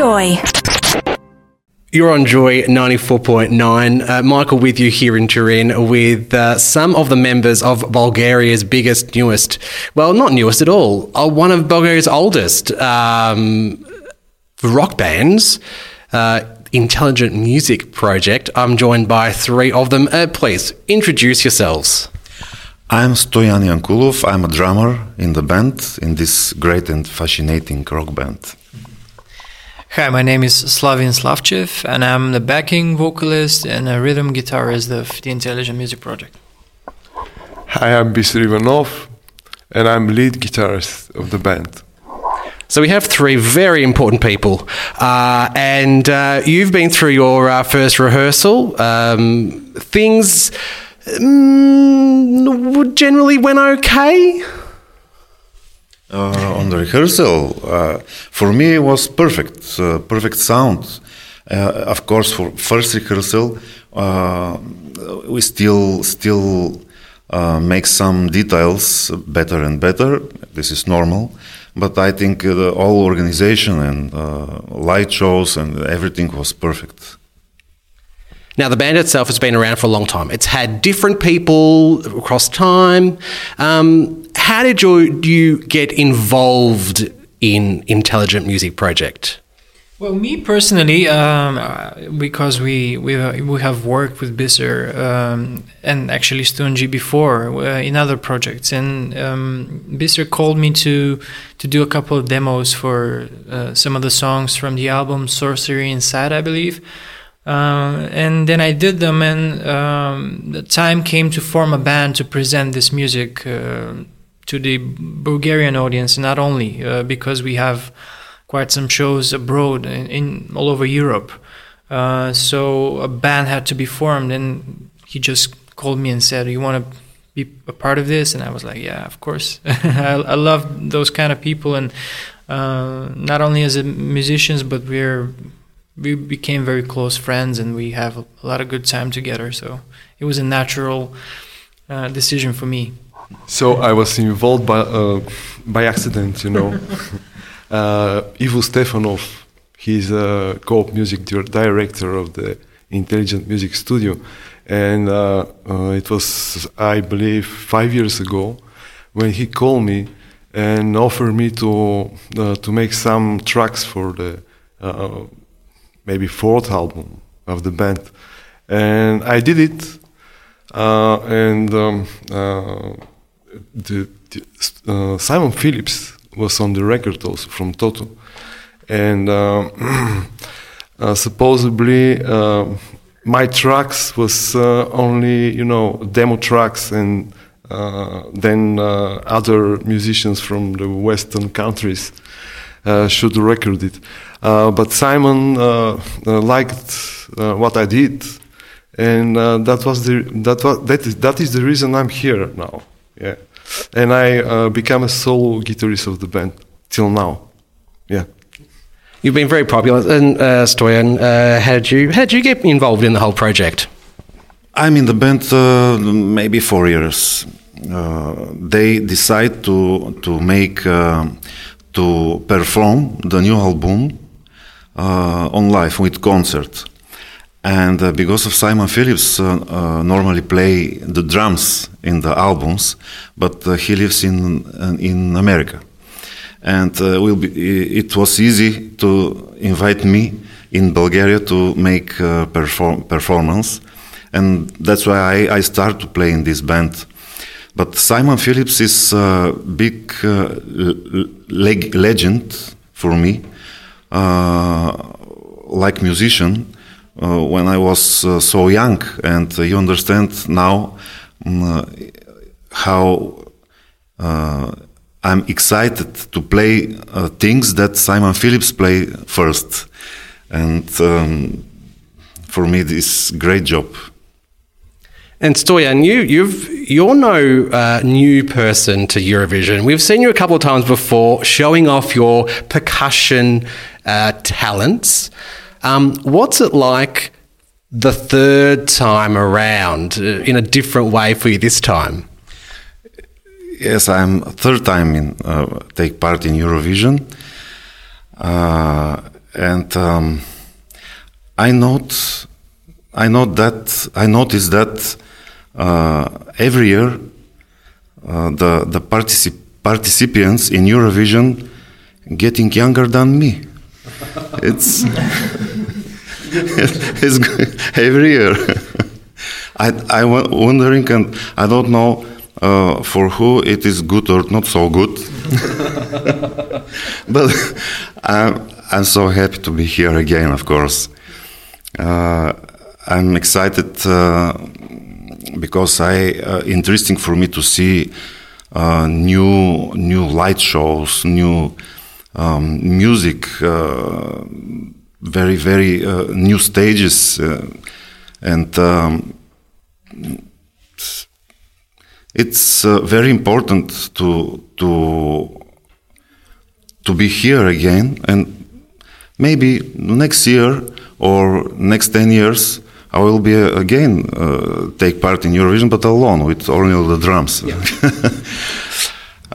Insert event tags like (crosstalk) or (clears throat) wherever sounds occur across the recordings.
Joy. You're on Joy 94.9. Uh, Michael with you here in Turin with uh, some of the members of Bulgaria's biggest, newest, well, not newest at all, uh, one of Bulgaria's oldest um, rock bands, uh, Intelligent Music Project. I'm joined by three of them. Uh, please introduce yourselves. I'm Stoyan Yankulov. I'm a drummer in the band, in this great and fascinating rock band. Hi, my name is Slavin Slavchev, and I'm the backing vocalist and a rhythm guitarist of the Intelligent Music Project. Hi, I'm Bisser Ivanov, and I'm lead guitarist of the band. So we have three very important people, uh, and uh, you've been through your uh, first rehearsal. Um, things mm, generally went okay. Uh, on the rehearsal, uh, for me it was perfect, uh, perfect sound. Uh, of course, for first rehearsal, uh, we still still uh, make some details better and better. This is normal, but I think the all organization and light shows and everything was perfect. Now, the band itself has been around for a long time. It's had different people across time. Um, how did you, you get involved in Intelligent Music Project? Well, me personally, um, because we we we have worked with Bisser um, and actually Stunji before uh, in other projects, and um, Bisser called me to to do a couple of demos for uh, some of the songs from the album Sorcery Inside, I believe. Uh, and then I did them, and um, the time came to form a band to present this music uh, to the Bulgarian audience, not only uh, because we have quite some shows abroad in, in all over Europe. Uh, so a band had to be formed, and he just called me and said, "You want to be a part of this?" And I was like, "Yeah, of course." (laughs) I, I, love those kind of people, and uh, not only as musicians, but we're we became very close friends and we have a lot of good time together. So it was a natural uh, decision for me. So I was involved by uh, by accident, you know. (laughs) uh, Ivo Stefanov, he's a co-op music director of the Intelligent Music Studio, and uh, uh, it was, I believe, five years ago when he called me and offered me to uh, to make some tracks for the maybe fourth album of the band, and I did it. Uh, and um, uh, the, the uh, Simon Phillips was on the record also from Toto, and uh, (clears throat) uh, supposedly uh, my tracks was only you know demo tracks and. then other musicians from the western countries should record it. Uh, but Simon uh, uh, liked what I did, and that was the that was that is that is the reason I'm here now. Yeah, and I became a solo guitarist of the band till now. Yeah. You've been very popular, and uh, Stoyan, uh, how did you how did you get involved in the whole project? I'm in the band uh, maybe four years. they decide to to make to perform the new album uh, on live with concert. And uh, because of Simon Phillips, uh, normally play the drums in the albums, but he lives in in America, and will be, it was easy to invite me in Bulgaria to make perform performance, and that's why I, I start to play in this band. But Simon Phillips is a big uh, leg legend for me. Uh, like musician uh, when I was uh, so young, and you understand now um, how I'm excited to play things that Simon Phillips play first, and um, for me, this great job. And Stoyan, you you've you're no uh, new person to Eurovision. We've seen you a couple of times before showing off your percussion uh, talents. Um, what's it like the third time around uh, in a different way for you this time? Yes, I'm third time in uh, take part in Eurovision, uh, and um, I note, I note that I noticed that uh, every year uh, the the particip- participants in Eurovision getting younger than me. it's (laughs) it's every year. (laughs) I I wa- wondering and I don't know uh, for who it is good or not so good. (laughs) but I'm I'm so happy to be here again. Of course, uh, I'm excited uh, because I uh, interesting for me to see uh, new new light shows, new um, music, uh, very very uh, new stages, uh, and um, it's uh, very important to to to be here again and maybe next year or next 10 years I will be uh, again uh, take part in Eurovision but alone with only the drums. (laughs)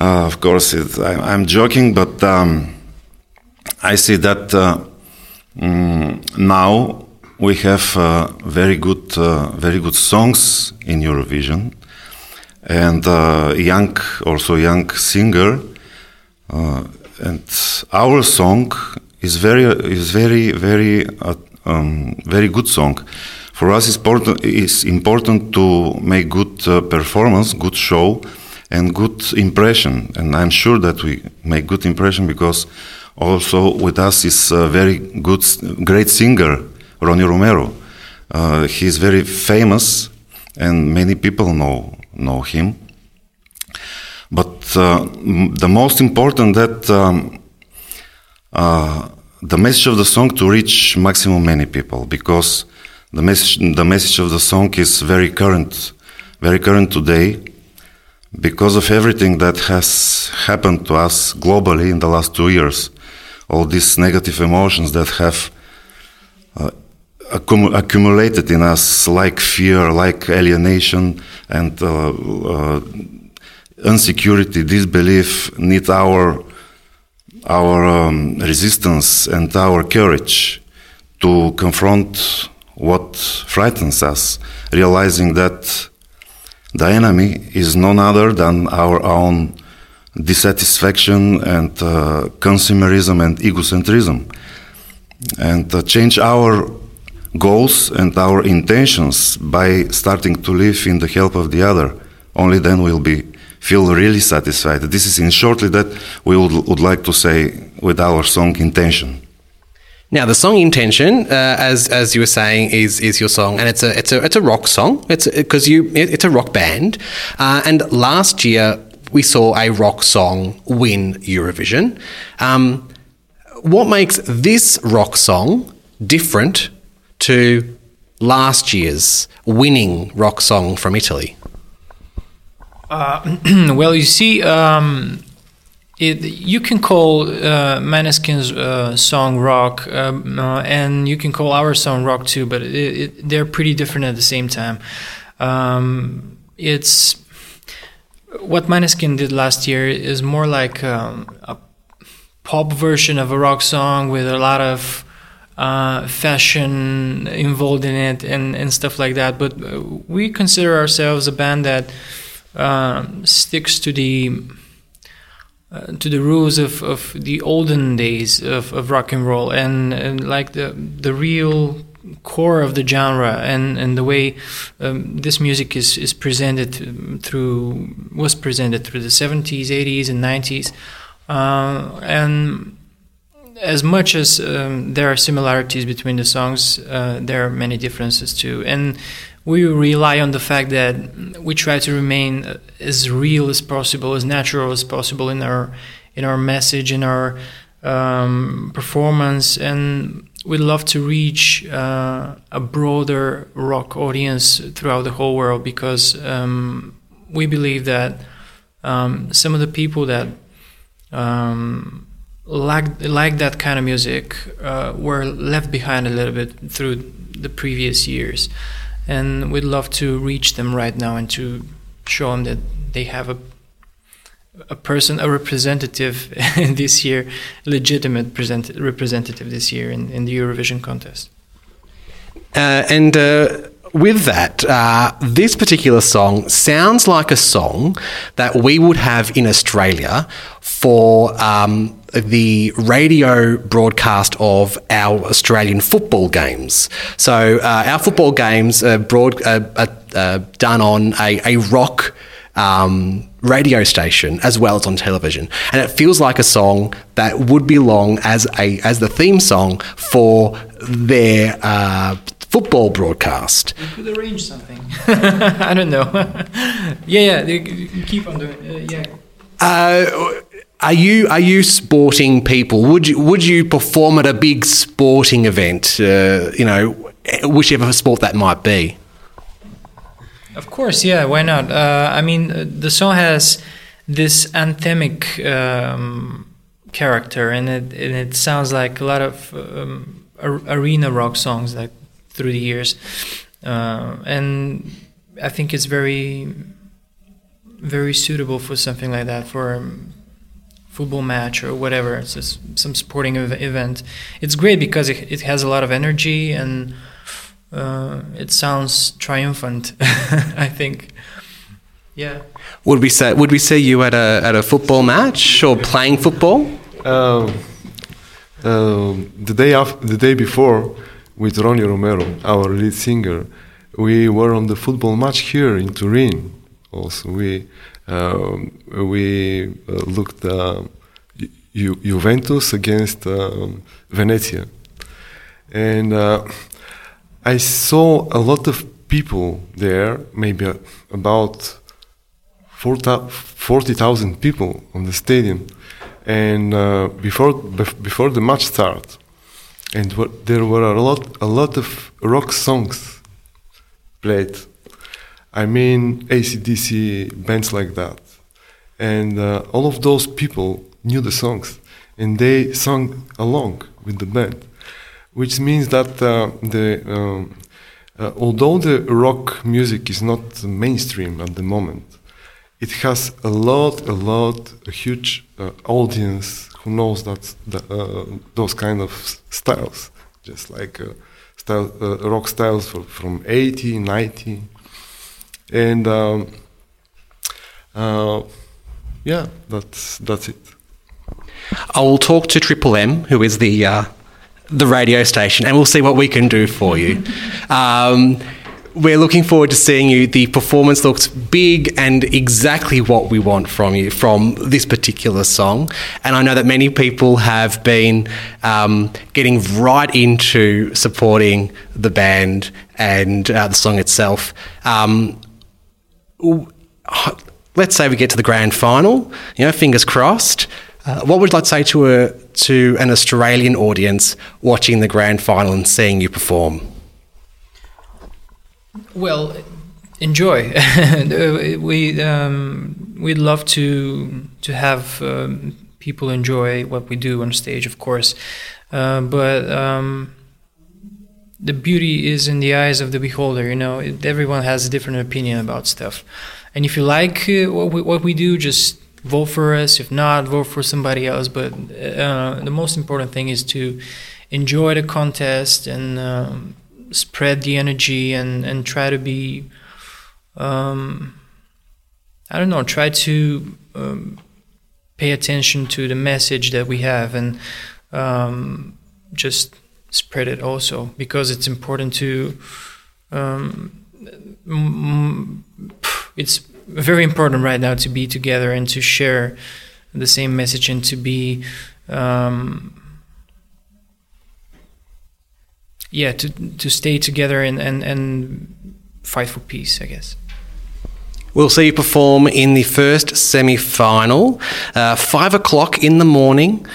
Uh, of course it, I, I'm joking but um, I see that uh, mm, now we have uh, very good uh, very good songs in Eurovision. And uh, young also young singer uh, and our song is very is very very uh, um, very good song. For us it's important it's important to make good uh, performance good show and good impression. And i'm sure that we make good impression because also with us is a very good great singer ronnie romero. Uh, he's very famous and many people know know him. But uh, the most important that um, uh, the message of the song to reach maximum many people because the message the message of the song is very current very current today because of everything that has happened to us globally in the last two years all these negative emotions that have uh, accum- accumulated in us like fear like alienation and uh, uh, insecurity, disbelief need our our um, resistance and our courage to confront what frightens us, realizing that the enemy is none other than our own dissatisfaction and uh, consumerism and egocentrism, and uh, change our goals and our intentions by starting to live in the help of the other. Only then we'll be feel really satisfied. This is in shortly that we would, would like to say with our song intention. Now, the song "Intention," uh, as as you were saying, is is your song, and it's a it's a it's a rock song. It's because you it, it's a rock band, uh, and last year we saw a rock song win Eurovision. Um, what makes this rock song different to last year's winning rock song from Italy? Uh, (clears throat) well, you see, um, it, you can call uh, Maneskin's uh, song rock, um, uh, and you can call our song rock too, but it, it, they're pretty different at the same time. Um, it's what Maneskin did last year is more like um, a pop version of a rock song with a lot of uh, fashion involved in it and, and stuff like that. But uh, we consider ourselves a band that um, sticks to the uh, to the rules of, of the olden days of, of rock and roll and, and like the the real core of the genre and, and the way um, this music is, is presented through was presented through the 70s 80s and 90s uh, and as much as um, there are similarities between the songs uh, there are many differences too. And we rely on the fact that we try to remain as real as possible, as natural as possible in our in our message, in our um, performance, and we love to reach uh, a broader rock audience throughout the whole world because um, we believe that um, some of the people that um, like like that kind of music uh, were left behind a little bit through the previous years. And we'd love to reach them right now and to show them that they have a a person, a representative (laughs) this year, legitimate present, representative this year in, in the Eurovision contest. Uh, and uh, with that, uh, this particular song sounds like a song that we would have in Australia for um, the radio broadcast of our Australian football games. So uh, our football games are broad uh, uh, done on a, a rock. Um, radio station as well as on television, and it feels like a song that would belong as a as the theme song for their uh, football broadcast. You could arrange something. (laughs) I don't know. (laughs) yeah, yeah. Keep on doing. Uh, yeah. Uh, are you are you sporting people? Would you would you perform at a big sporting event? Uh, you know, whichever sport that might be. Of course, yeah. Why not? Uh, I mean, uh, the song has this anthemic um, character, and it and it sounds like a lot of um, arena rock songs like through the years, uh, and I think it's very, very suitable for something like that for a football match or whatever. It's just some sporting event. It's great because it, it has a lot of energy and uh, it sounds triumphant. (laughs) I think. Yeah. Would we say Would we see you at a at a football match or playing football? Um, uh, the day after, the day before, with Ronnie Romero, our lead singer. We were on the football match here in Turin. Also, we um, we uh, looked uh, Ju- Juventus against um, Venezia, and uh, I saw a lot of people there, maybe about 40,000 people on the stadium. And uh, before, before the match started, and there were a lot a lot of rock songs played. I mean ACDC bands like that, and uh, all of those people knew the songs and they sung along with the band, which means that uh, the um, uh, although the rock music is not mainstream at the moment, it has a lot, a lot, a huge uh, audience who knows that the, uh, those kind of styles, just like uh, style, uh, rock styles for, from 80, 90, and um, uh, yeah, that's that's it. I will talk to Triple M, who is the uh, the radio station, and we'll see what we can do for you. Um, we're looking forward to seeing you. The performance looks big and exactly what we want from you from this particular song. And I know that many people have been um, getting right into supporting the band and uh, the song itself. Um, let's say we get to the grand final, you know, fingers crossed. Uh, what would you like to say to a to an Australian audience watching the grand final and seeing you perform? Well, enjoy. (laughs) we um, we'd love to to have um, people enjoy what we do on stage, of course, uh, but. Um, the beauty is in the eyes of the beholder. You know, everyone has a different opinion about stuff, and if you like uh, what, we, what we do, just vote for us. If not, vote for somebody else. But uh, the most important thing is to enjoy the contest and um, spread the energy and and try to be um, I don't know try to um, pay attention to the message that we have and um, just spread it also because it's important to um, it's very important right now to be together and to share the same message and to be um, yeah, to to stay together and and and fight for peace, I guess. We'll see you perform in the first semi final, uh, five o'clock in the morning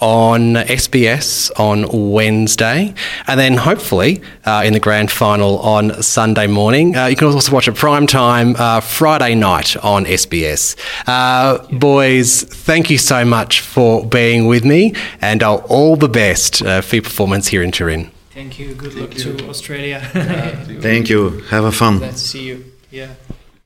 on SBS on Wednesday, and then hopefully uh, in the grand final on Sunday morning. Uh, you can also watch it prime time uh, Friday night on SBS. Uh, boys, thank you so much for being with me, and all the best uh, for your performance here in Turin. Thank you. Good luck to Australia. (laughs) Thank you. Have a fun. Glad to see you. Yeah.